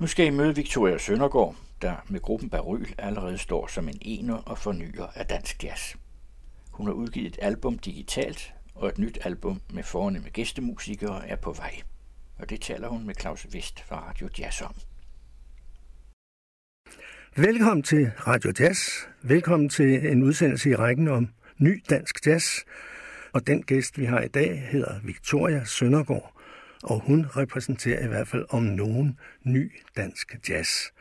Nu skal I møde Victoria Søndergaard, der med gruppen Baryl allerede står som en ener og fornyer af dansk jazz. Hun har udgivet et album digitalt, og et nyt album med fornemme gæstemusikere er på vej. Og det taler hun med Claus Vest fra Radio Jazz om. Velkommen til Radio Jazz. Velkommen til en udsendelse i rækken om ny dansk jazz. Og den gæst, vi har i dag, hedder Victoria Søndergaard, og hun repræsenterer i hvert fald om nogen ny dansk jazz.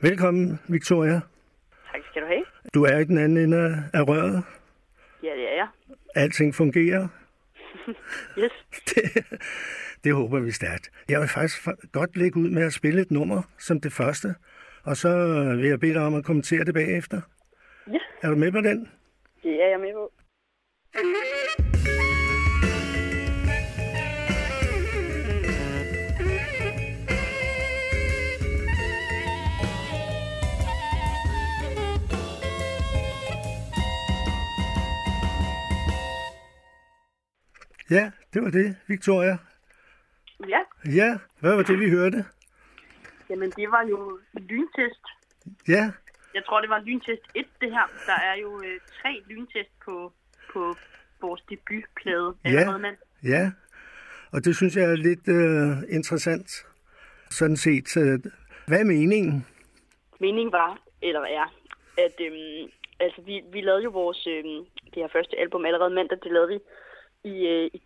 Velkommen, Victoria. Tak skal du have. Du er i den anden ende af røret. Ja, det er jeg. Alting fungerer. yes. Det, det håber vi stærkt. Jeg vil faktisk godt lægge ud med at spille et nummer som det første, og så vil jeg bede dig om at kommentere det bagefter. Ja. Er du med på den? Er jeg med på. Ja, det var det, Victoria. Ja, Ja, hvad var det, vi hørte? jamen det var jo lyntest. Ja, Jeg tror, det var lyntest 1, det her. Der er jo øh, tre lyntest på, på vores debutplade. Ja. ja. Og det synes jeg er lidt øh, interessant. Sådan set, øh, hvad er meningen? Meningen var, eller er, at øhm, altså, vi, vi lavede jo vores øhm, det her første album allerede mandag. Det lavede vi i, øh, i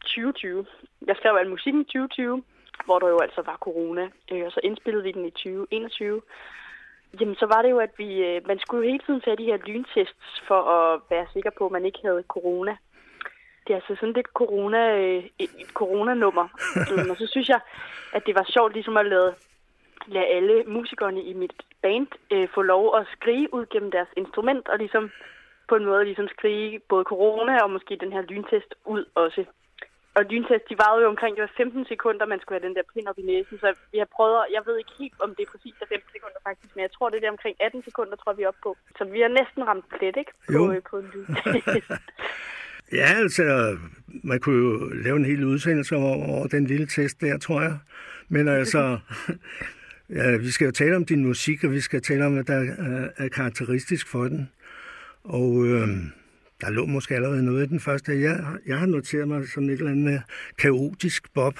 2020. Jeg skrev al musikken i 2020, hvor der jo altså var corona. Øh, og så indspillede vi den i 2021. Jamen, så var det jo, at vi, øh, man skulle jo hele tiden tage de her lyntests for at være sikker på, at man ikke havde corona. Det er altså sådan lidt corona, øh, et, et coronanummer. Øhm, og så synes jeg, at det var sjovt ligesom at lade, lade alle musikerne i mit band øh, få lov at skrige ud gennem deres instrument, og ligesom på en måde ligesom skrige både corona og måske den her lyntest ud også. Og lyntest, de varede jo omkring, det var 15 sekunder, man skulle have den der pind op i næsen, så jeg prøvede, jeg ved ikke helt, om det er præcis er 15 sekunder faktisk, men jeg tror, det er der omkring 18 sekunder, tror vi er oppe på. Så vi har næsten ramt plet, ikke? På, Jo. øh, på en lyntest. Ja, altså, man kunne jo lave en hel udsendelse over, over den lille test der, tror jeg. Men altså, ja, vi skal jo tale om din musik, og vi skal tale om, hvad der er, er karakteristisk for den. Og øh, der lå måske allerede noget i den første. Jeg, jeg har noteret mig som et eller andet kaotisk bob.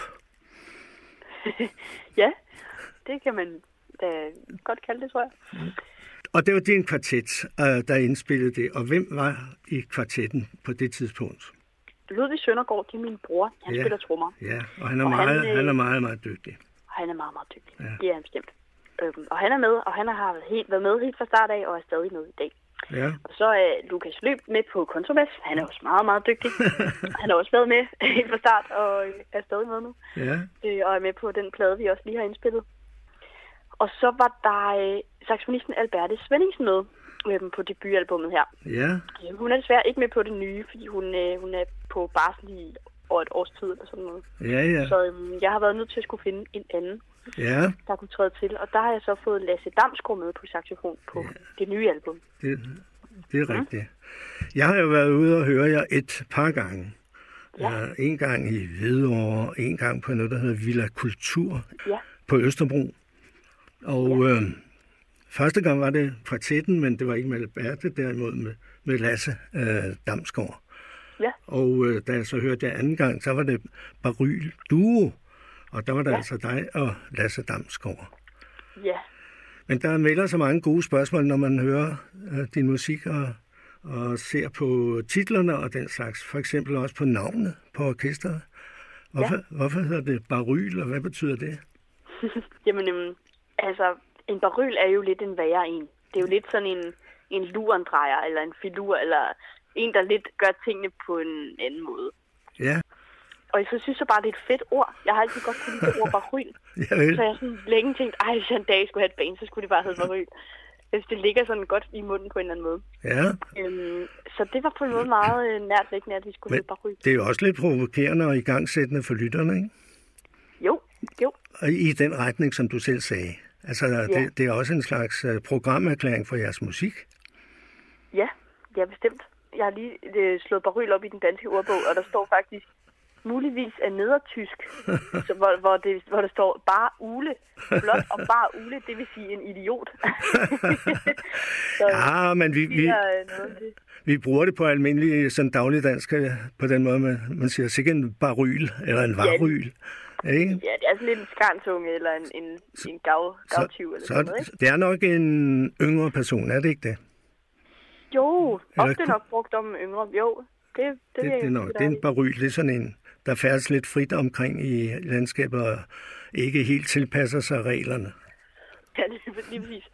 ja, det kan man da godt kalde det, tror jeg. Og det var din kvartet, øh, der indspillede det. Og hvem var i kvartetten på det tidspunkt? Ludvig Søndergaard, det er min bror. Han Ja. spiller trommer, Ja, og han er, Og han, meget, øh, han er meget, meget dygtig. han er meget, meget dygtig. Ja. Det er han bestemt. Øhm, og han er med, og han har helt, været med helt fra start af, og er stadig med i dag. Ja, Og så er Lukas Løb med på kontrabas. Han er også meget, meget dygtig. han har også været med helt fra start, og øh, er stadig med nu. ja, øh, og er med på den plade, vi også lige har indspillet. Og så var der øh, saxofonisten Alberte Svendingsen med øh, på debutalbummet her. ja. Øh, Hun er desværre ikke med på det nye, fordi hun, øh, hun er på barsel i over et års tid eller sådan noget. Ja, ja, Så øh, jeg har været nødt til at skulle finde en anden, ja. der kunne træde til. Og der har jeg så fået Lasse Damsgaard med på saxofon på ja. det nye album. Det, det er rigtigt. Jeg har jo været ude og høre jer et par gange. Ja. Ja. En gang i Hvidovre, en gang på noget, der hedder Villa Kultur Ja, på Østerbro. Og øh, første gang var det kvartetten, men det var ikke med Alberte, derimod med, med Lasse øh, Damsgaard. ja, Og øh, da jeg så hørte det anden gang, så var det Baryl Duo. Og der var der ja. Altså dig og Lasse Damsgaard. ja. Men der melder så mange gode spørgsmål, når man hører øh, din musik og, og ser på titlerne og den slags. For eksempel også på navnet på orkestret. Hvorfor, ja. hvorfor hedder det Baryl, og hvad betyder det? Jamen, øhm, altså, en baryl er jo lidt en værre en. Det er jo lidt sådan en, en lurendrejer, eller en filur, eller en, der lidt gør tingene på en anden måde. Ja, Og så synes jeg bare, det er et fedt ord. Jeg har altid godt kunne lide det ord baryl. ved. Så jeg har sådan længe tænkt, ej, hvis jeg en dag skulle have et band, så skulle det bare hedde baryl. Hvis det ligger sådan godt i munden på en eller anden måde. Ja, Øhm, så det var på en måde meget øh, nært vækkende, at vi skulle men hedde baryl. det er jo også lidt provokerende og igangsættende for lytterne, ikke? Jo, jo. Og i den retning, som du selv sagde. Altså, ja. det, det er også en slags øh, programerklæring for jeres musik. Ja, ja, bestemt. Jeg har lige øh, slået baryl op i den danske ordbog, og der står faktisk muligvis er nedertysk, så, hvor, hvor, det, hvor der står bare ule. Blot og bare ule, det vil sige en idiot. så, ja, men vi, vi, vi bruger det på almindelig sådan dagligdansk øh, på den måde, man, man siger sikkert en baryl eller en varyl. Ja, ikke? ja, det er sådan lidt en skarntunge eller en, en, en gav, gavtyv eller så, sådan noget, ikke? Det er nok en yngre person, er det ikke det? Jo, ofte eller, nok brugt om yngre. Jo, det, det, det, det, er nok, det er en baryl, det er sådan en, der færdes lidt frit omkring i landskabet og ikke helt tilpasser sig reglerne. Ja, lige, lige præcis.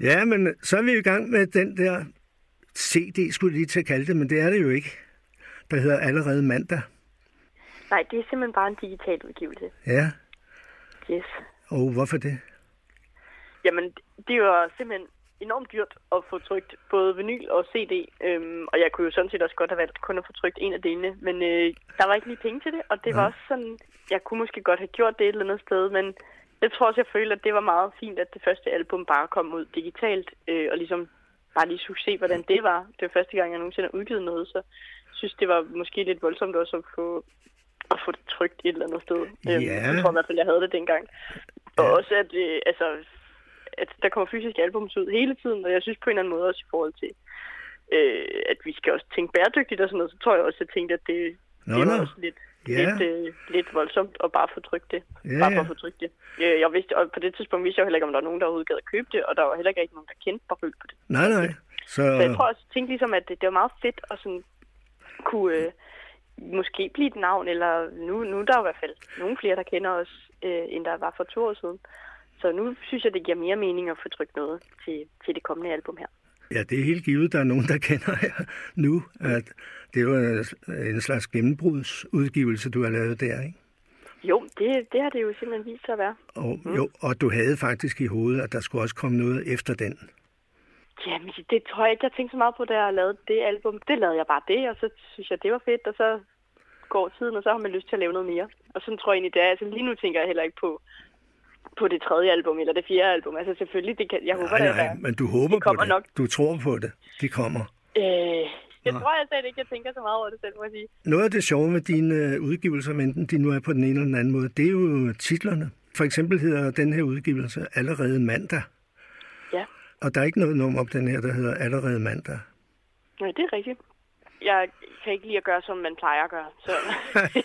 ja, men så er vi i gang med den der CD, skulle lige til at kalde det, men det er det jo ikke. Der hedder allerede mandag. Nej, det er simpelthen bare en digital udgivelse. Ja. Yes. Og hvorfor det? Jamen, det jo simpelthen enormt dyrt at få trygt både vinyl og CD, øhm, og jeg kunne jo sådan set også godt have valgt kun at få trygt en af delene, men øh, der var ikke lige penge til det, og det ja. var også sådan, jeg kunne måske godt have gjort det et eller andet sted, men jeg tror også, jeg følte, at det var meget fint, at det første album bare kom ud digitalt, øh, og ligesom bare lige skulle se, hvordan det var. Det var første gang, jeg nogensinde har udgivet noget, så jeg synes, det var måske lidt voldsomt også at få, at få det trygt et eller andet sted. Ja. Øhm, jeg tror i hvert fald, jeg havde det dengang. Og også, at øh, altså, at der kommer fysiske albums ud hele tiden, og jeg synes på en eller anden måde også i forhold til, øh, at vi skal også tænke bæredygtigt og sådan noget, så tror jeg også, at jeg tænkte, at det, Nå, det var også lidt, yeah. lidt, øh, lidt voldsomt at bare få trykt det. Yeah, bare for at få trykt det. Øh, jeg vidste, og på det tidspunkt vidste jeg heller ikke, om der var nogen, der overhovedet gad at købe det, og der var heller ikke nogen, der kendte Baryl på det. Nej, nej. Så, så jeg tror også, jeg tænkte ligesom, at det, det var meget fedt at sådan kunne øh, måske blive et navn, eller nu, nu er der i hvert fald nogle flere, der kender os, øh, end der var for to år siden. Så nu synes jeg, det giver mere mening at få trykt noget til, til det kommende album her. Ja, det er helt givet, der er nogen, der kender jer nu. At det er jo en slags gennembrudsudgivelse, du har lavet der, ikke? Jo, det, det har det jo simpelthen vist sig at være. Og, mm. jo, og du havde faktisk i hovedet, at der skulle også komme noget efter den. Jamen, det tror jeg ikke, jeg tænkte så meget på, da jeg lavede det album. Det lavede jeg bare det, og så synes jeg, det var fedt, og så går tiden, og så har man lyst til at lave noget mere. Og sådan tror jeg egentlig, det er. Altså lige nu tænker jeg heller ikke på, på det tredje album eller det fjerde album. Altså selvfølgelig, det kan, jeg håber, nej, nej, men du håber på det. Nok. Du tror på det. De kommer. Øh, det Nå. tror jeg slet ikke, jeg tænker så meget over det selv, må jeg sige. Noget af det sjove med dine øh, udgivelser, enten de nu er på den ene eller den anden måde, det er jo titlerne. For eksempel hedder den her udgivelse Allerede mandag. Ja. Og der er ikke noget nummer på den her, der hedder Allerede mandag. Nej, det er rigtigt jeg kan ikke lide at gøre, som man plejer at gøre. Så.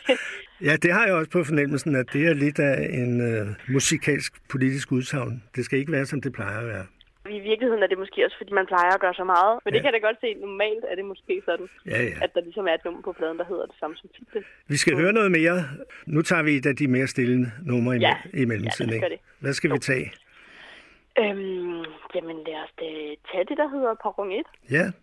ja, det har jeg også på fornemmelsen, at det er lidt af en uh, musikalsk politisk udsagn. Det skal ikke være, som det plejer at være. I virkeligheden er det måske også, fordi man plejer at gøre så meget. Men ja. det kan jeg da godt se. Normalt er det måske sådan, ja, ja. at der ligesom er et nummer på pladen, der hedder det samme som titel. Vi skal så. høre noget mere. Nu tager vi et af de mere stille numre ja. i mellemtiden. Ja, det. Hvad skal jo. vi tage? Øhm, jamen lad os tage det, der hedder Perron 1. Ja. det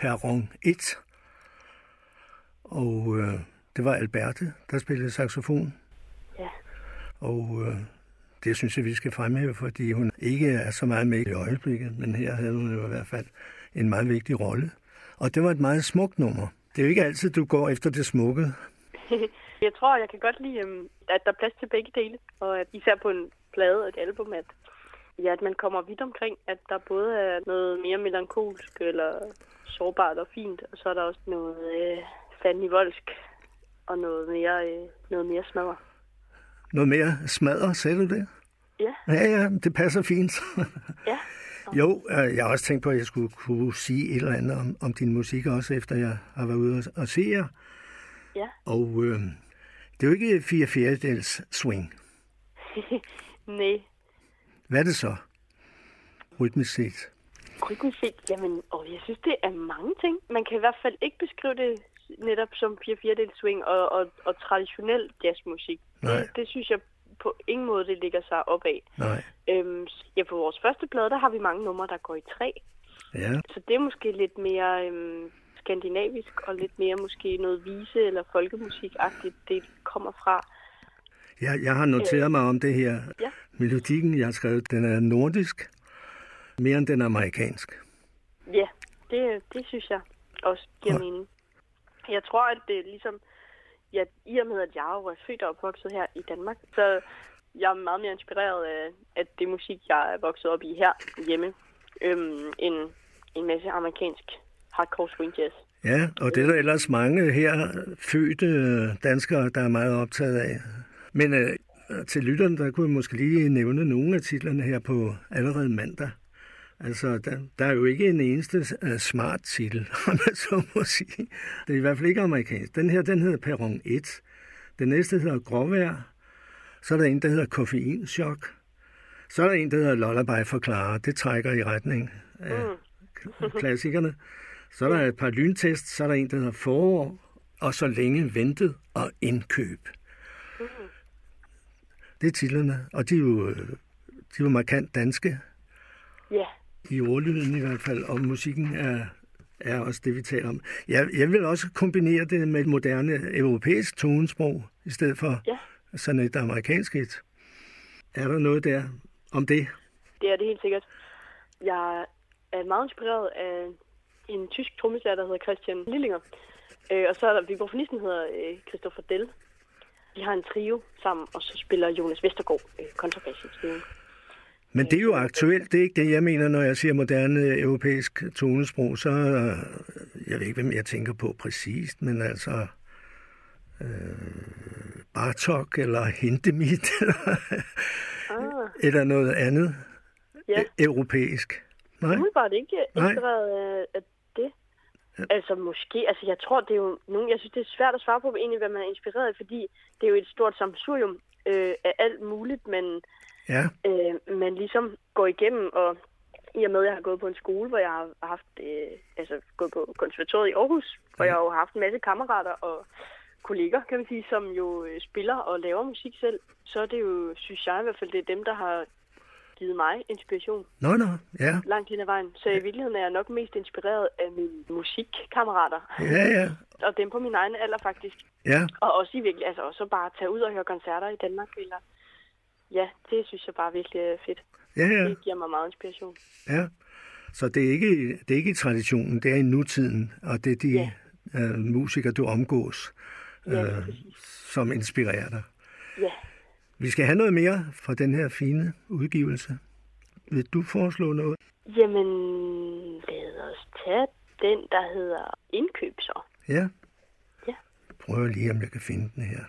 Perron 1. Og øh, det var Alberte, der spillede saxofon. Ja. Og øh, det synes jeg, vi skal fremhæve, fordi hun ikke er så meget med i øjeblikket, men her havde hun jo i hvert fald en meget vigtig rolle. Og det var et meget smukt nummer. Det er jo ikke altid, du går efter det smukke. jeg tror, jeg kan godt lide, øhm, at der er plads til begge dele. Og at især på en plade og et album, at, ja, at man kommer vidt omkring. At der både er noget mere melankolsk eller sårbart og fint, og så er der også noget øh, fandenivoldsk og noget mere, øh, noget mere smadret. Noget mere smadre, sagde du det? Ja. Ja, ja, det passer fint. Ja. jo, øh, jeg har også tænkt på, at jeg skulle kunne sige et eller andet om, om din musik, også efter jeg har været ude og, og se jer. Ja. Og øh, det er jo ikke fire fjerdedels swing. Nej. Hvad er det så? Rytmisk set. Rytmusik, jamen, og jeg synes, det er mange ting. Man kan i hvert fald ikke beskrive det netop som 4 4 swing og, og, og traditionel jazzmusik. Nej. Det, det synes jeg på ingen måde, det ligger sig op af. Nej. Øhm, ja, på vores første plade, der har vi mange numre, der går i tre. Ja, Så det er måske lidt mere øhm, skandinavisk og lidt mere måske noget vise- eller folkemusik-agtigt, det kommer fra. Jeg, jeg har noteret mig om det her. Ja. Melodikken, jeg har skrevet, den er nordisk, mere end den er amerikansk. Ja, det, det synes jeg også giver Og- mening. Jeg tror, at det er ligesom ja, i og med, at jeg er født og opvokset her i Danmark, så jeg er meget mere inspireret af, af det musik, jeg er vokset op i her hjemme, øhm, end en masse amerikansk hardcore swing jazz. Ja, og det er der ellers mange her fødte danskere, der er meget optaget af. Men øh, til lytterne, der kunne jeg måske lige nævne nogle af titlerne her på allerede mandag. Altså, der, der er jo ikke en eneste uh, smart titel, om jeg så må sige. Det er i hvert fald ikke amerikansk. Den her, den hedder Perron 1. Den næste hedder Gråvær. Så er der en, der hedder Koffeinchok. Så er der en, der hedder Lullaby Forklare. Det trækker i retning af mm. klassikerne. Så er der et par lyntest. Så er der en, der hedder Forår. Og så længe ventet og indkøb. Det er titlerne, og de er jo, de er jo markant danske. Ja. I ordlyden i hvert fald, og musikken er, er også det, vi taler om. Jeg, jeg vil også kombinere det med et moderne europæisk tonesprog, i stedet for ja. sådan et amerikansk et. Er der noget der om det? Det er det helt sikkert. Jeg er meget inspireret af en tysk trommeslager, der hedder Christian Lillinger. Øh, og så er der vibrafonisten, der hedder øh, Christopher Dell. De har en trio sammen, og så spiller Jonas Vestergaard øh, kontrabas i Men det er jo aktuelt, det er ikke det, jeg mener, når jeg siger moderne europæisk tonesprog, så jeg ved ikke, hvem jeg tænker på præcist, men altså øh, Bartok eller Hindemith eller, ah. eller noget andet ja. europæisk. Nej. Umiddelbart ikke inspireret af. Altså måske, altså jeg tror, det er jo nogen, jeg synes, det er svært at svare på egentlig, hvad man er inspireret af, fordi det er jo et stort samsurium øh, af alt muligt, men ja. øh, man ligesom går igennem, og i og med, at jeg har gået på en skole, hvor jeg har haft, øh, altså gået på konservatoriet i Aarhus, hvor ja. jeg har haft en masse kammerater og kolleger, kan man sige, som jo øh, spiller og laver musik selv, så er det jo, synes jeg i hvert fald, det er dem, der har givet mig inspiration. Nå, nå, ja. Langt hen ad vejen. Så i virkeligheden er jeg nok mest inspireret af mine musikkammerater. Ja, ja. og dem på min egen alder, faktisk. Ja. Og også i virkelig, altså også bare tage ud og høre koncerter i Danmark, eller... Ja, det synes jeg bare virkelig er fedt. Ja, ja. Det giver mig meget inspiration. Ja. Så det er ikke, det er ikke i traditionen, det er i nutiden, og det er de ja. øh, musikere, du omgås, ja, øh, som inspirerer dig. Vi skal have noget mere fra den her fine udgivelse. Vil du foreslå noget? Jamen, lad os tage den, der hedder Indkøb så. Ja. Ja. Prøv lige, om jeg kan finde den her.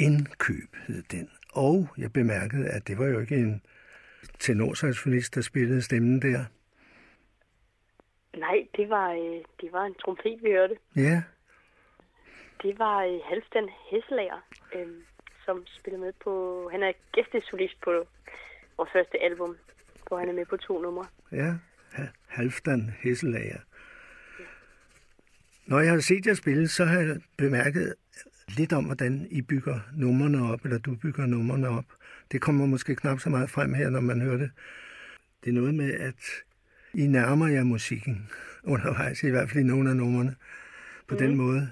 Indkøb hed den. Og jeg bemærkede, at det var jo ikke en tenorsaxofonist, der spillede stemmen der. Nej, det var, øh, det var en trompet, vi hørte. Ja, Det var øh, Halvdan Hesselager, øh, som spillede med på... Han er gæstesolist på vores første album, hvor han er med på to numre. ja. Ha- Halvdan Hesselager. Når jeg har set jer spille, så har jeg bemærket lidt om, hvordan I bygger numrene op, eller du bygger numrene op. Det kommer måske knap så meget frem her, når man hører det. Det er noget med, at I nærmer jer musikken undervejs, i hvert fald i nogle af numrene, på mm. den måde,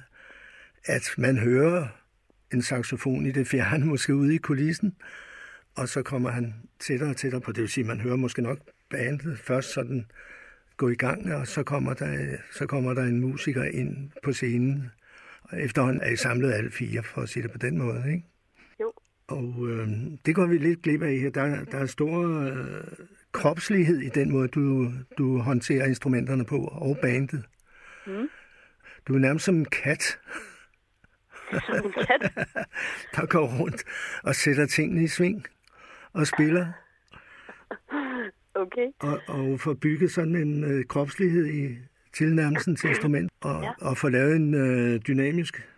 at man hører en saxofon i det fjerne, måske ude i kulissen, og så kommer han tættere og tættere på. Det vil sige, man hører måske nok bandet først sådan gå i gang, og så kommer der, så kommer der en musiker ind på scenen. Og efterhånden er I samlet alle fire, for at sige det på den måde, ikke? Jo. Og øh, det går vi lidt glip af her. Der, der er stor øh, kropslighed i den måde, du, du håndterer instrumenterne på, og bandet. Mm. Du er nærmest som en kat, Som en kat. der går rundt og sætter tingene i sving og spiller. Okay. og, og få bygget sådan en øh, kropslighed i tilnærmelsen til instrument, og, Ja. og få lavet en øh, dynamisk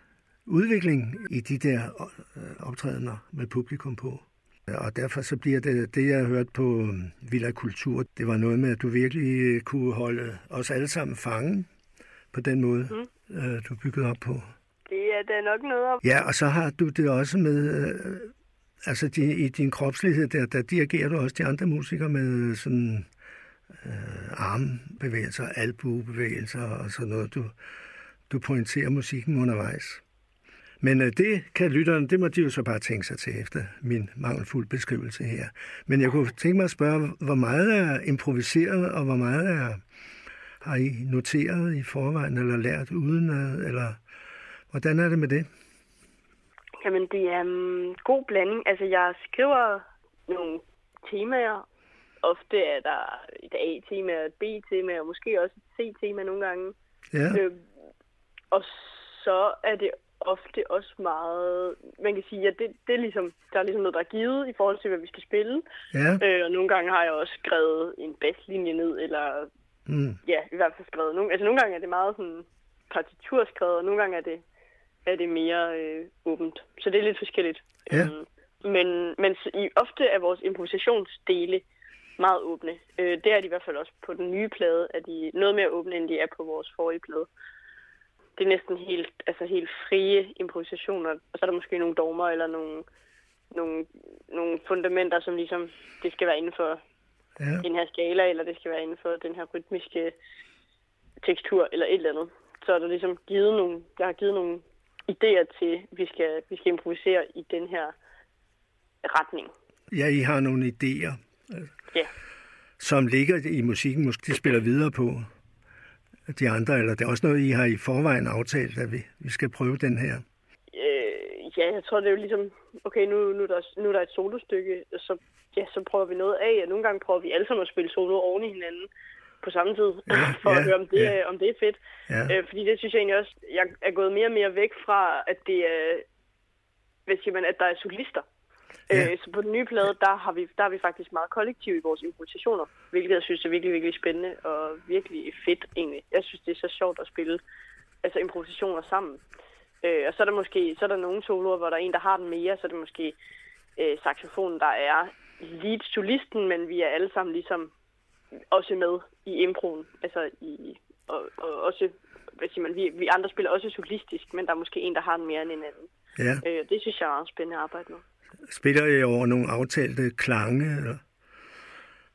udvikling i de der øh, optrædener med publikum på. Og derfor så bliver det, det jeg har hørt på øh, Villa Kultur, det var noget med, at du virkelig øh, kunne holde os alle sammen fange på den måde, mm. øh, du byggede op på. Det er da nok noget om. Ja, og så har du det også med, øh, altså de, i din kropslighed, der, der dirigerer du også de andre musikere med sådan øh, armbevægelser, albuebevægelser og sådan noget. Du, du pointerer musikken undervejs. Men øh, det kan lytterne, det må de jo så bare tænke sig til efter min mangelfuld beskrivelse her. Men jeg kunne tænke mig at spørge, hvor meget er improviseret, og hvor meget er, har I noteret i forvejen, eller lært uden, øh, eller hvordan er det med det? Jamen, det er en god blanding. Altså, jeg skriver nogle temaer. Ofte er der et A-tema et B-tema, og måske også et C-tema nogle gange. Ja, Øh, og så er det ofte også meget... Man kan sige, at det, det er ligesom, der er ligesom noget, der er givet i forhold til, hvad vi skal spille. ja, Øh, og nogle gange har jeg også skrevet en basslinje ned, eller mm, ja, i hvert fald skrevet. Nogle, altså nogle gange er det meget sådan partiturskrevet, og nogle gange er det, er det mere øh, åbent. Så det er lidt forskelligt. Ja. Øhm, men, men i, ofte er vores improvisationsdele meget åbne. Øh, det er de i hvert fald også på den nye plade, at de noget mere åbne, end de er på vores forrige plade. Det er næsten helt, altså helt frie improvisationer, og så er der måske nogle dogmer eller nogle, nogle, nogle fundamenter, som ligesom, det skal være inden for ja. den her skala, eller det skal være inden for den her rytmiske tekstur, eller et eller andet. Så er der ligesom givet nogle, jeg har givet nogle idéer til, at vi skal, vi skal improvisere i den her retning. Ja, I har nogle idéer, Ja, som ligger i musikken, måske de spiller videre på de andre, eller det er også noget, I har i forvejen aftalt, at vi, vi skal prøve den her. øh, ja jeg tror, det er jo ligesom, okay, nu, nu, er der, nu er der et solostykke, og så, ja, så prøver vi noget af, og nogle gange prøver vi alle sammen at spille solo oven i hinanden på samme tid, Ja, for ja, at høre, om det, ja. er, om det er fedt. Ja, Øh, fordi det synes jeg egentlig også, jeg er gået mere og mere væk fra, at det er, hvad siger man, at der er solister. Ja. Øh, så på den nye plade, der har, vi, der er vi faktisk meget kollektiv i vores improvisationer, hvilket jeg synes er virkelig, virkelig spændende og virkelig fedt egentlig. Jeg synes, det er så sjovt at spille altså improvisationer sammen. Øh, og så er der måske så er der nogle soloer, hvor der er en, der har den mere, så er det måske øh, saxofonen, der er lead solisten, men vi er alle sammen ligesom også med i improen. Altså i, og, og også, hvad siger man, vi, vi andre spiller også solistisk, men der er måske en, der har den mere end en anden. ja. Øh, det synes jeg er meget spændende at arbejde med. Spiller I over nogle aftalte klange? Eller?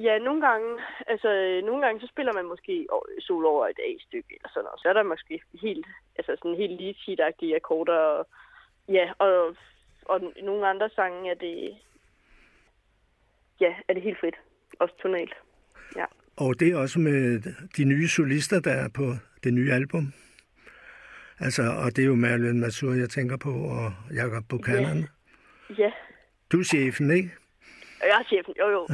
Ja, nogle gange, altså øh, nogle gange så spiller man måske solo over et A-stykke eller sådan noget. Så er der måske helt, altså sådan helt lead sheet akkorder og, ja, og, og nogle andre sange er det, ja, er det helt frit. Også tonalt. Ja. Og det er også med de nye solister, der er på det nye album. Altså, og det er jo Marilyn Masur, jeg tænker på, og Jakob Buchanan. Ja, Du er chefen, ikke? jeg er chefen, jo jo.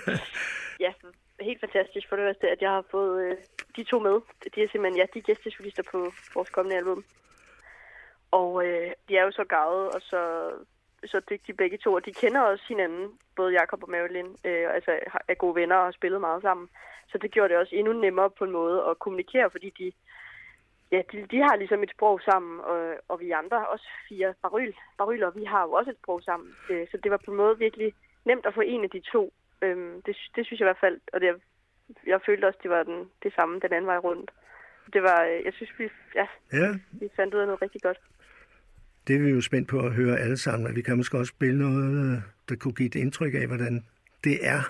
ja, helt fantastisk for det første, at jeg har fået øh, de to med. De er simpelthen, ja, de er gæstesolister på vores kommende album. Og øh, de er jo så gavet og så, så dygtige begge to, og de kender også hinanden, både Jakob og Marilyn, øh, altså er gode venner og har spillet meget sammen. Så det gjorde det også endnu nemmere på en måde at kommunikere, fordi de, ja, de, de har ligesom et sprog sammen, og, og vi andre, også fire baryl, baryler, vi har jo også et sprog sammen. Øh, så det var på en måde virkelig nemt at få en af de to. Øh, det, det synes jeg i hvert fald, og det, jeg følte også, det var den, det samme den anden vej rundt. Det var, øh, jeg synes, vi, ja, Ja, vi fandt ud af noget rigtig godt. det er vi jo spændt på at høre alle sammen, og vi kan måske også spille noget, øh, der kunne give et indtryk af, hvordan det er,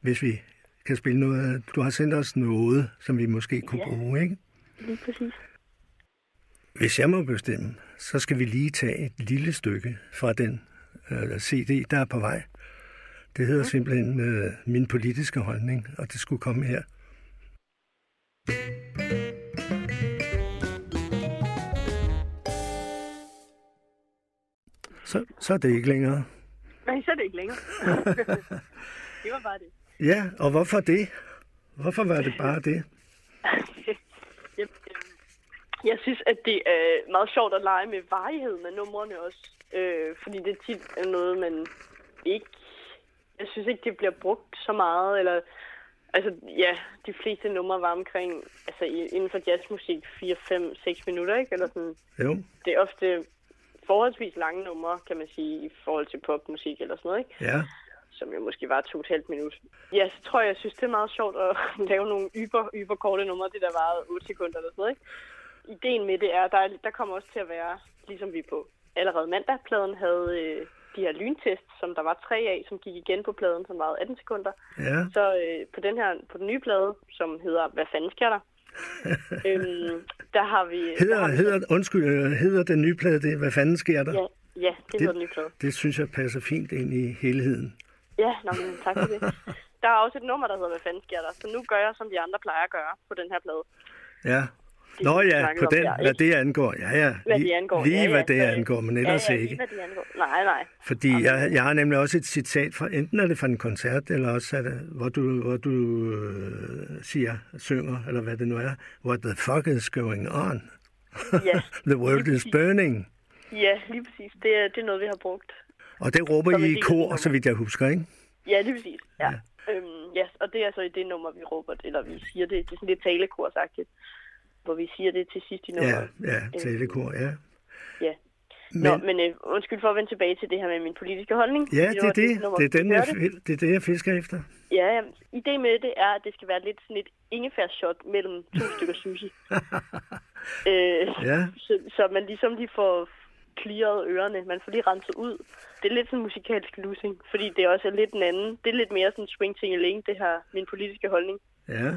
hvis vi kan spille noget. Du har sendt os noget, som vi måske kunne Ja. bruge, ikke? Lige præcis. Hvis jeg må bestemme, så skal vi lige tage et lille stykke fra den øh, CD, der er på vej. Det hedder simpelthen øh, Min politiske holdning, og det skulle komme her. Så, så er det ikke længere. Nej, så er det ikke længere. det var bare det. Ja, og hvorfor det? Hvorfor var det bare det? jeg, synes, at det er meget sjovt at lege med varigheden af numrene også. Øh, fordi det tit er noget, man ikke... Jeg synes ikke, det bliver brugt så meget. Eller, altså, ja, de fleste numre var omkring... Altså, inden for jazzmusik 4, 5, 6 minutter, ikke? Eller sådan. Jo, Det er ofte forholdsvis lange numre, kan man sige, i forhold til popmusik eller sådan noget, ikke? ja. som jo måske var to og et halvt minut. Ja, så tror jeg, jeg synes, det er meget sjovt at lave nogle yber, yber korte numre, det der varede 8 sekunder eller sådan noget, ikke? Ideen med det er, der, er, der kommer også til at være, ligesom vi på allerede mandag-pladen havde øh, de her lyntest, som der var tre af, som gik igen på pladen, som varede 18 sekunder. Ja, Så øh, på den her, på den nye plade, som hedder Hvad fanden sker der? øhm, der har vi... der hedder, har vi hedder, undskyld, øh, hedder den nye plade det? Hvad fanden sker der? Ja, ja, det hedder den nye plade. Det synes jeg passer fint ind i helheden. Ja, nå, men tak for det. Der er også et nummer, der hedder Hvad fanden sker der? Så nu gør jeg, som de andre plejer at gøre på den her plade. Ja. Det, Nå ja, på den, der, hvad det angår. Ja, ja. Hvad det angår. lige ja, hvad ja, det så- angår, men ellers ja, ja, ikke. Hvad det angår. Nej, nej. Fordi jeg, jeg har nemlig også et citat fra, enten er det fra en koncert, eller også er det, hvor du, hvor du øh, siger, synger, eller hvad det nu er, What the fuck is going on? Ja, the world is burning. ja lige præcis. Det er, det er noget, vi har brugt. Og det råber Som I i kor, så vidt jeg husker, ikke? Ja, lige præcis. Ja. ja. Øhm, ja, og det er så i det nummer, vi råber, eller vi siger det. Det er sådan lidt talekorsagtigt, hvor vi siger det til sidst i Ja, nummeret. ja, talekor, ja. ja. Men, Nå, men øh, undskyld for at vende tilbage til det her med min politiske holdning. ja, fordi det er det. nummer, Det er, den, jeg, fil- det er det, jeg fisker efter. Ja, ja. idé med det er, at det skal være lidt sådan et ingefær-shot mellem to stykker sushi. øh, Ja, så, så man ligesom lige får clearet ørerne. Man får lige renset ud. Det er lidt sådan musikalsk losing, fordi det også er lidt en anden. Det er lidt mere sådan swing ting det her min politiske holdning. ja.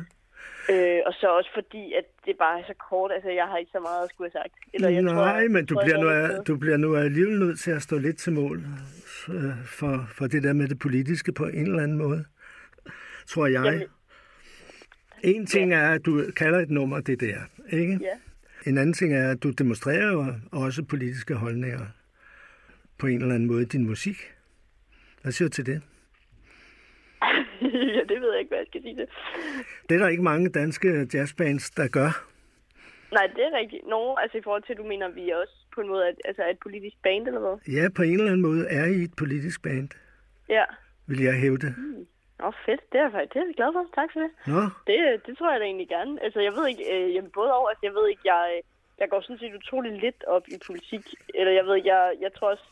Øh, og så også fordi, at det bare er så kort. Altså, jeg har ikke så meget at skulle have sagt. Eller, jeg Nej, tror, men du tror, bliver, jeg nu, er lidt du bliver nu alligevel nødt til at stå lidt til mål øh, for, for det der med det politiske på en eller anden måde, tror jeg. Jamen- En ting er, at du kalder et nummer det der, ikke? Ja. En anden ting er, at du demonstrerer jo også politiske holdninger på en eller anden måde i din musik. Hvad siger du til det? Det ved jeg ikke, hvad jeg skal sige til. Det er der ikke mange danske jazzbands, der gør. Nej, det er rigtigt. Nå, altså i forhold til, at du mener, at vi er også på en måde er, altså, er et politisk band, eller hvad? Ja, på en eller anden måde er I et politisk band, Ja. vil jeg hævde. Nå, fedt. Det er faktisk det er jeg glad for. Tak for det. Nå, Det, det tror jeg da egentlig gerne. Altså, jeg ved ikke, øh, jamen, både over, altså, jeg ved ikke, jeg, øh, jeg går sådan set utrolig lidt op i politik. Eller jeg ved ikke, jeg, jeg tror også,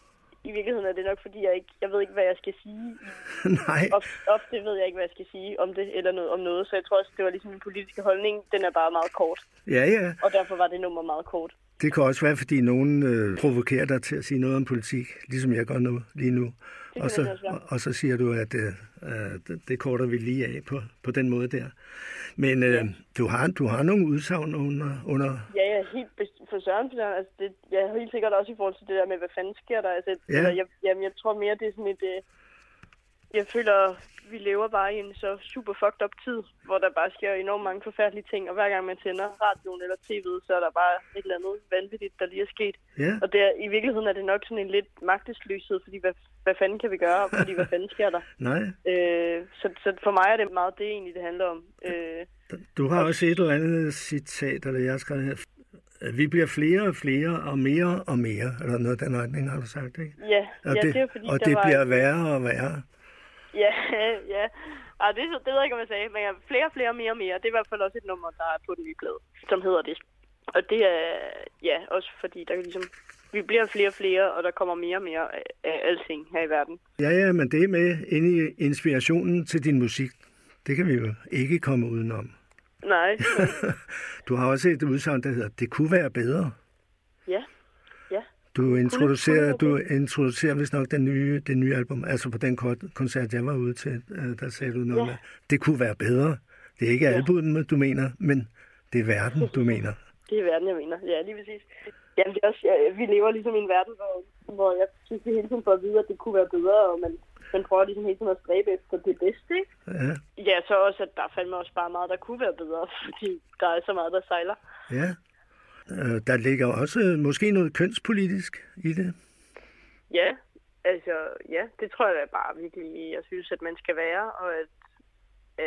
i virkeligheden er det nok, fordi jeg ikke, jeg ved ikke, hvad jeg skal sige. nej. Ofte, ofte ved jeg ikke, hvad jeg skal sige om det, eller noget, om noget. Så jeg tror også, det var ligesom min politiske holdning. Den er bare meget kort. Ja, ja. Og derfor var det nummer meget kort. Det kan også være, fordi nogen øh, provokerer dig til at sige noget om politik, ligesom jeg gør nu, lige nu. Kan Og så, det og, og så siger du, at øh, det- det korter vi lige af på, på den måde der. Men øh, du, har, du har nogle udsagn under... under Ja, er helt for søren for. Altså, det, jeg er helt sikkert også i forhold til det der med, hvad fanden sker der. Altså, Ja. eller, jeg, jamen, jeg tror mere, det er sådan et... Øh, jeg føler, vi lever bare i en så super fucked up tid, hvor der bare sker enormt mange forfærdelige ting, og hver gang man tænder radioen eller tv'et, så er der bare et eller andet vanvittigt, der lige er sket. ja, Og det er, i virkeligheden er det nok sådan en lidt magtesløshed, fordi hvad, hvad fanden kan vi gøre, fordi hvad fanden sker der? nej. Øh, så, så for mig er det meget det egentlig, det handler om. Øh, Du har også et eller andet citat, eller jeg har skrevet her. Vi bliver flere og flere og mere og mere, eller noget af den retning, har du sagt, ikke? Ja, Og ja det, det er fordi, og der det var... bliver værre og værre. Ja, ja. Ej, det, det ved jeg ikke, om jeg sagde, men flere, flere, mere, mere. Det er i hvert fald også et nummer, der er på den nye plade, som hedder det. Og det er, ja, også fordi der er ligesom, vi bliver flere og flere, og der kommer mere og mere af, alting her i verden. Ja, ja, men det er med ind i inspirationen til din musik. Det kan vi jo ikke komme udenom. Nej, Du har også et udsagn, der hedder, det kunne være bedre. Ja, ja. Du introducerer, du introducerer vist nok den nye, det nye album. Altså på den kort- koncert, jeg var ude til, øh, der sagde du noget Ja. med, det kunne være bedre. Det er ikke albumet, du mener, men det er verden, du mener. Det er verden, jeg mener. Ja, lige præcis. Jamen, det er også, ja, vi lever ligesom i en verden, hvor, hvor jeg synes, vi hele tiden får at vide, at det kunne være bedre, og man, man prøver ligesom hele tiden at stræbe efter det bedste, ikke? Ja, Ja, så også, at der fandme også bare meget, der kunne være bedre, fordi der er så meget, der sejler. ja. Øh, Der ligger også måske noget kønspolitisk i det. Ja, altså, ja, det tror jeg da bare virkelig, jeg synes, at man skal være, og at,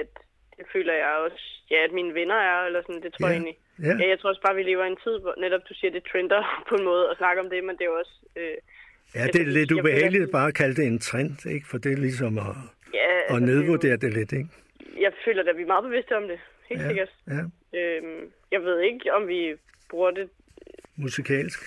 at det føler jeg også, ja, at mine venner er, eller sådan, det tror Ja, jeg egentlig. ja. ja. jeg tror også bare, vi lever i en tid, hvor netop du siger, det trender på en måde at snakke om det, men det er jo også... Øh, Ja, det er jeg- lidt ubehageligt at bare kalde det en trend, ikke? For det er ligesom at, ja, altså, at det er jo- nedvurdere det lidt, ikke? Jeg føler at vi er meget bevidste om det, helt Ja, sikkert. ja. Øhm, jeg ved ikke, om vi bruger det Musikalsk.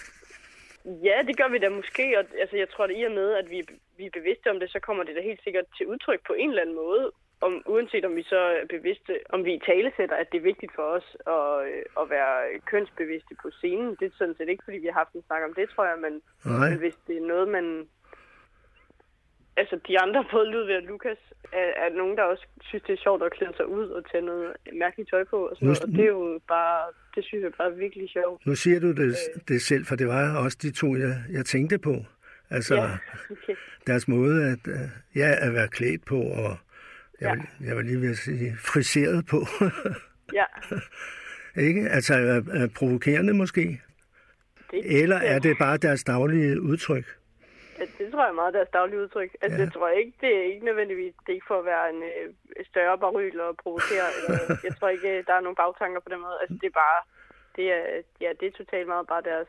Ja, det gør vi da måske, og altså, jeg tror, at i og med, at vi, vi er bevidste om det, så kommer det da helt sikkert til udtryk på en eller anden måde, om, uanset om vi så er bevidste, om vi i tale sætter, at det er vigtigt for os at, øh, at være kønsbevidste på scenen. Det er sådan set ikke, fordi vi har haft en snak om det, tror jeg, men, Nej. men hvis det er noget, man... Altså, de andre, både Ludvig og Lukas, er, er nogen, der også synes, det er sjovt at klæde sig ud og tage noget mærkeligt tøj på og sådan Nu- noget. Og det er jo bare... Det synes jeg bare er virkelig sjovt. Nu siger du det, Øh. det selv, for det var også de to, jeg, jeg tænkte på. Altså, Ja, okay. deres måde at, øh, ja, at være klædt på, og jeg, Ja. vil, jeg vil lige ved at sige, friseret på. Ja, ikke? Altså, er, er provokerende måske? det, Eller er det bare deres daglige udtryk? Ja, det tror jeg er meget deres daglige udtryk. Altså, Ja. jeg tror ikke, det er ikke nødvendigvis, det er ikke for at være en øh, større baryl og provokere. eller, jeg tror ikke, der er nogen bagtanker på den måde. Altså, det er bare, det er, ja, det er totalt meget bare deres,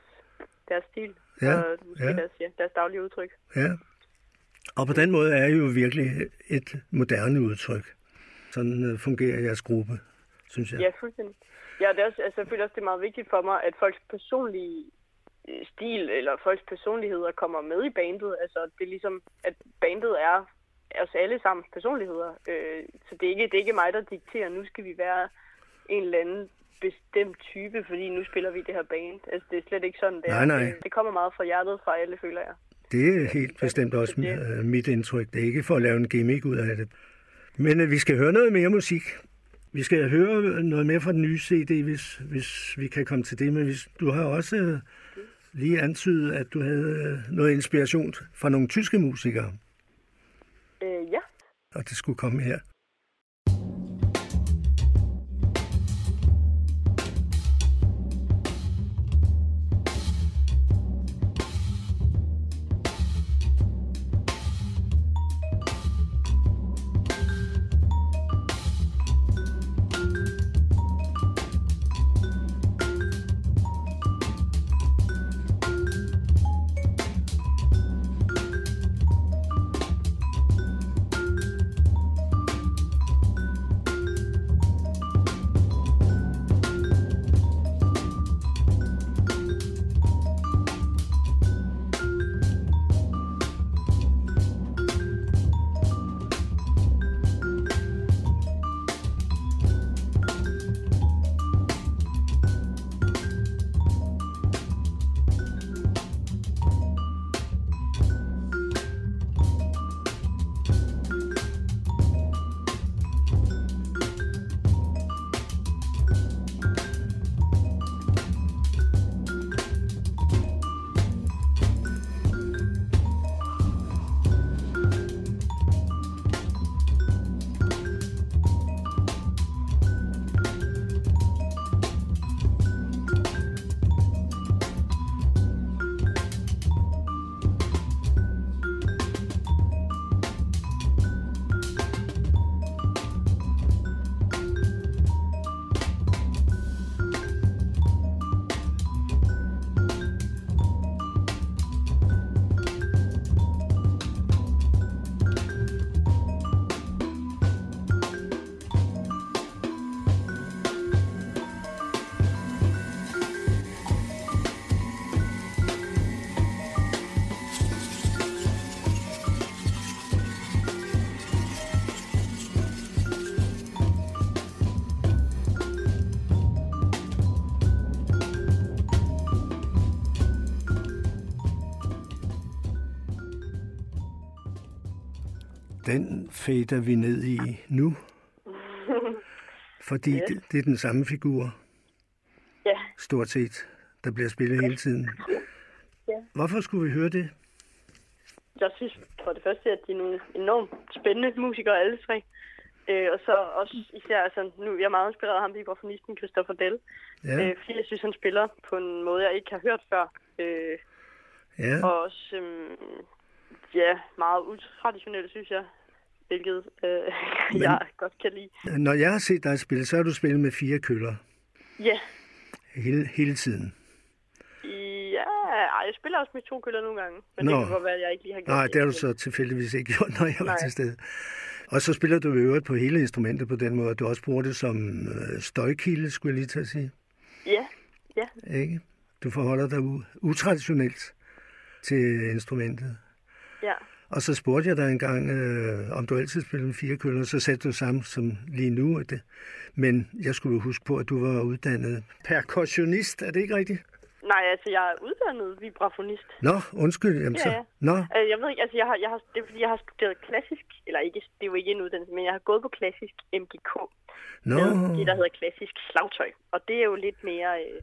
deres stil. Ja, Og måske ja. Deres, ja, deres daglige udtryk. Ja. Og på den måde er jo virkelig et moderne udtryk. Sådan øh, fungerer jeres gruppe, synes jeg. Ja, fuldstændig. Ja, det er også, altså, jeg føler også, det er meget vigtigt for mig, at folks personlige øh, stil eller folks personligheder kommer med i bandet. Altså, det er ligesom, at bandet er os alle sammen personligheder. Øh, så det er, ikke, det er ikke mig, der dikterer, nu skal vi være en eller anden bestemt type, fordi nu spiller vi det her band. Altså, det er slet ikke sådan, det er. Nej, nej. Det, kommer meget fra hjertet fra alle, føler jeg. Det er helt bestemt også det- øh, mit indtryk. Det er ikke for at lave en gimmick ud af det. Men øh, vi skal høre noget mere musik. Vi skal høre noget mere fra den nye CD, hvis, hvis vi kan komme til det. Men hvis, du har også øh, lige antydet, at du havde øh, noget inspiration fra nogle tyske musikere, Øh, ja. og det skulle komme her. Fader vi ned i nu. Fordi Yes. det, det er den samme figur, Ja, stort set, der bliver spillet hele tiden. Ja. Hvorfor skulle vi høre det? jeg synes for det første, at de er nogle enormt spændende musikere alle tre. Øh, og så også især, altså, nu jeg er meget inspireret af ham, vibrafonisten Christopher Dell. Ja, Øh, fordi jeg synes, han spiller på en måde, jeg ikke har hørt før. Øh, ja. og også, øh, ja, meget utraditionelt, synes jeg. Hvilket øh, Men- jeg godt kan lide. Når jeg har set dig spille, så har du spillet med fire køller Ja, hele, hele tiden. ja, jeg spiller også med to køller nogle gange. Men Nå. det kan godt være, at jeg ikke lige har gjort Nej, det har du så tilfældigvis ikke gjort, når jeg var Nej. til stede. Og så spiller du i øvrigt på hele instrumentet på den måde, at du også bruger det som øh, støjkilde, skulle jeg lige til at sige. Ja, ja, Ikke? Du forholder dig utraditionelt til instrumentet. ja. Og så spurgte jeg dig engang, øh, om du altid spillede med fire køller, så sagde du samme som lige nu. At det. Men jeg skulle huske på, at du var uddannet percussionist, er det ikke rigtigt? Nej, altså, jeg er uddannet vibrafonist. Nå, undskyld. Jamen, Ja, så, ja. Nå, Øh, Jeg ved ikke, altså jeg har, jeg har, det er fordi, jeg har studeret klassisk, eller ikke, det er jo ikke en uddannelse, men jeg har gået på klassisk MGK, nå, det, der hedder klassisk slagtøj. Og det er jo lidt mere øh,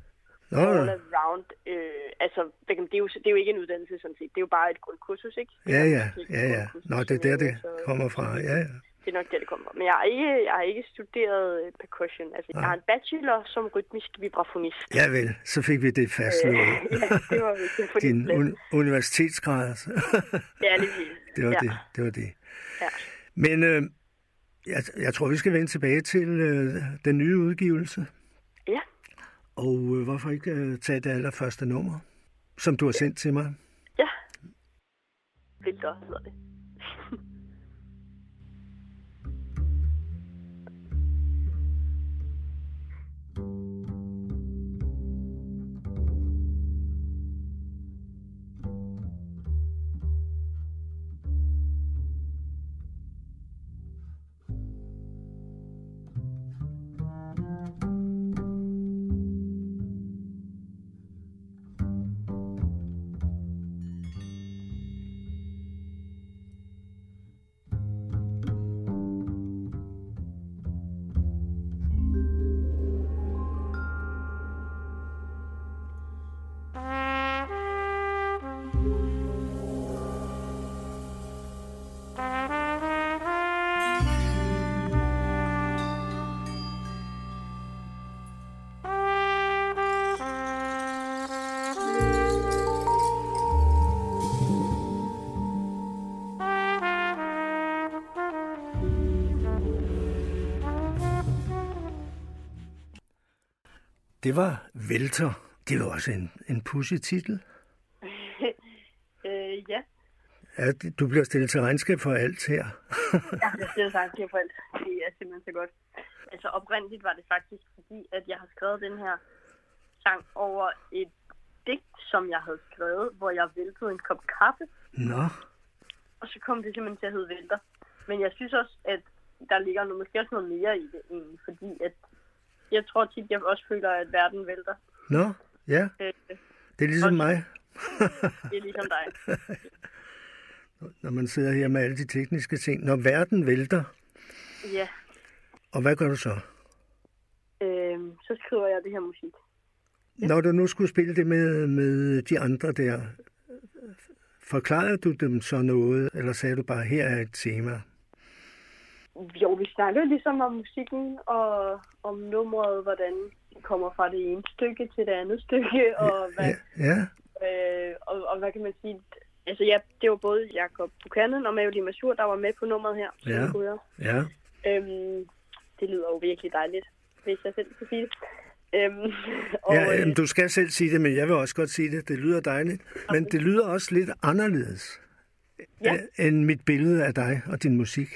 nå, all around, øh, altså, det er, jo, det er jo ikke en uddannelse sådan set, det er jo bare et grundkursus, ikke? ja, ja, et ja, ja. Nå, det er der, det så- kommer fra. Ja, ja. Det er nok der, det kommer fra. Men jeg har ikke, jeg har ikke studeret øh, percussion. Altså, jeg har en bachelor som rytmisk vibrafonist. Ja vel, så fik vi det fastslået. ja, det var vigtigt Din un- universitetsgrad. altså. Ja, lige det var ja. det, det var det. Ja. Men øh, jeg, jeg tror, vi skal vende tilbage til øh, den nye udgivelse. Og øh, hvorfor ikke øh, tage det allerførste nummer, som du har sendt til mig? Ja. Vildt hedder det. Det var Vælter. Det var også en, en pussy titel. Øh, ja. Ja, du bliver stillet til regnskab for alt her. Ja, jeg siger sagt til folk. Det er simpelthen så godt. Altså oprindeligt var det faktisk fordi, at jeg har skrevet den her sang over et digt, som jeg havde skrevet, hvor jeg væltede en kop kaffe, Nå, og så kom det simpelthen til at hedde vælter. Men jeg synes også, at der ligger noget, måske også noget mere i det egentlig, fordi at jeg tror tit, jeg også føler, at verden vælter. nå, ja, Øh, det er ligesom mig, det er ligesom dig. når man sidder her med alle de tekniske ting. Når verden vælter, Ja, og hvad gør du så? øh, så skriver jeg det her musik. Når du nu skulle spille det med, med de andre der, forklarede du dem så noget, eller sagde du bare, her er et tema? Jo, vi snakker ligesom om musikken og om nummeret, hvordan det kommer fra det ene stykke til det andet stykke, og hvad, Ja, ja, øh, og, og hvad kan man sige? Altså ja, det var både Jakob Buchanan og Maveline Masur, der var med på nummeret her. Ja. Ja. Øhm, det lyder jo virkelig dejligt, hvis jeg selv skal sige det. Øhm, og, ja øh, jamen, du skal selv sige det, men jeg vil også godt sige det. Det lyder dejligt, men det lyder også lidt anderledes Ja. øh, end mit billede af dig og din musik.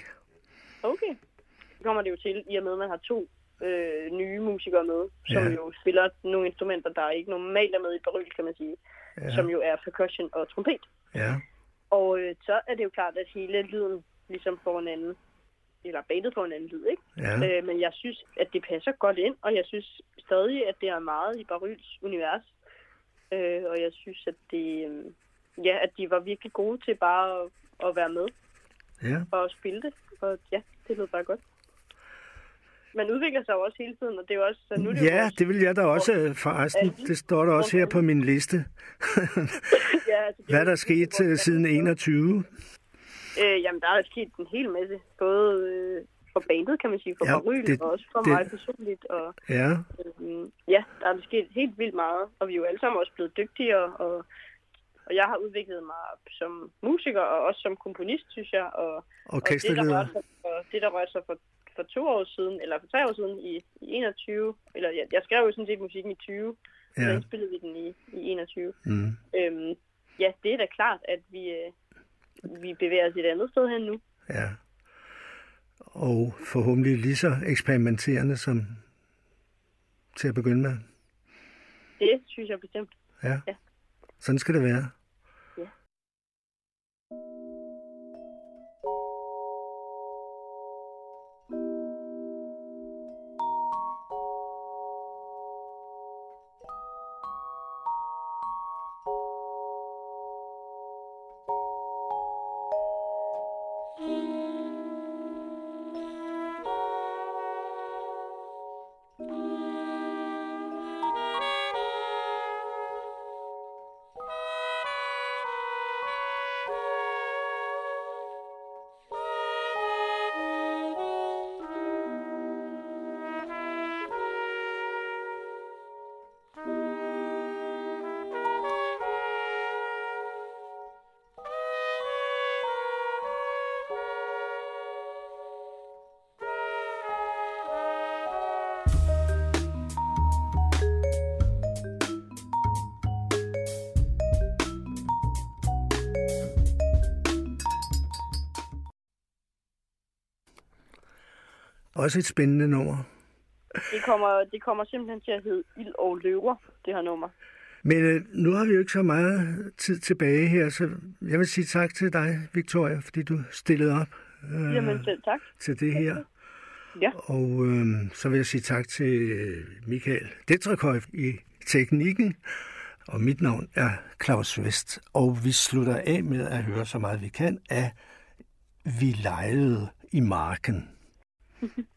Kommer det jo til, i og med, at man har to øh, nye musikere med, som Ja. jo spiller nogle instrumenter, der ikke normalt er med i Baryl, kan man sige. Ja. Som jo er percussion og trompet. Ja, Og øh, så er det jo klart, at hele lyden ligesom får en anden, eller bandet får en anden lyd, ikke? ja, Øh, men jeg synes, at det passer godt ind, og jeg synes stadig, at det er meget i Baryls univers. Øh, og jeg synes, at det, øh, ja, at de var virkelig gode til bare at, at være med. Ja. og spille det. Og ja, det lød bare godt. Man udvikler sig jo også hele tiden, og det er jo også... Så nu er det Ja, vores- det vil jeg da også øh, forresten. Det står der også her på min liste. ja, altså, Hvad er der sket øh, siden 21? Øh, jamen, der er sket en hel masse. Både øh, for bandet, kan man sige, for Ja, Baryl, det- og også for det- mig personligt. Og Ja, øh, ja, der er sket helt vildt meget, og vi er jo alle sammen også blevet dygtigere, og, og jeg har udviklet mig som musiker, og også som komponist, synes jeg, og, og det, der rørte sig for, det, der rørte sig for, for to år siden, eller for tre år siden i, i 21, eller jeg, jeg skrev jo sådan set musikken i 20, ja. så Ja. indspillede vi den i, i 21. Mm. Øhm, ja, det er da klart, at vi, øh, vi bevæger os et andet sted hen nu. Ja. Og forhåbentlig lige så eksperimenterende som til at begynde med. Det synes jeg bestemt. Ja. Ja. Sådan skal det være. Også et spændende nummer. Det kommer, det kommer simpelthen til at hedde Ild og Løver, det her nummer. Men øh, nu har vi jo ikke så meget tid tilbage her, så jeg vil sige tak til dig, Victoria, fordi du stillede op øh, Jamen selv tak. til det her. Ja. Og øh, så vil jeg sige tak til øh, Michael Detrekøj i teknikken. Og mit navn er Claus Vest. Og vi slutter af med at høre så meget vi kan af Vi legede i marken.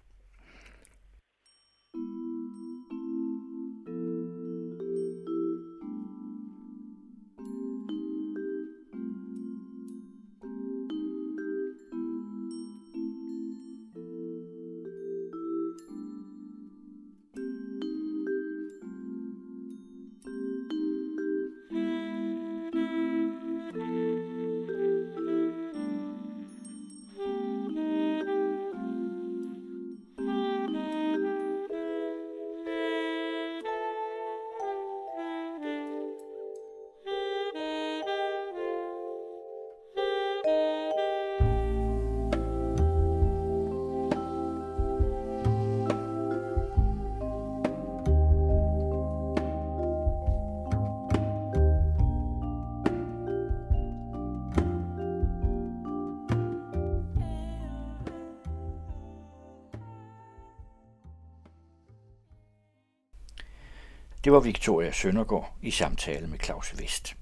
Det var Victoria Søndergaard i samtale med Claus Vest.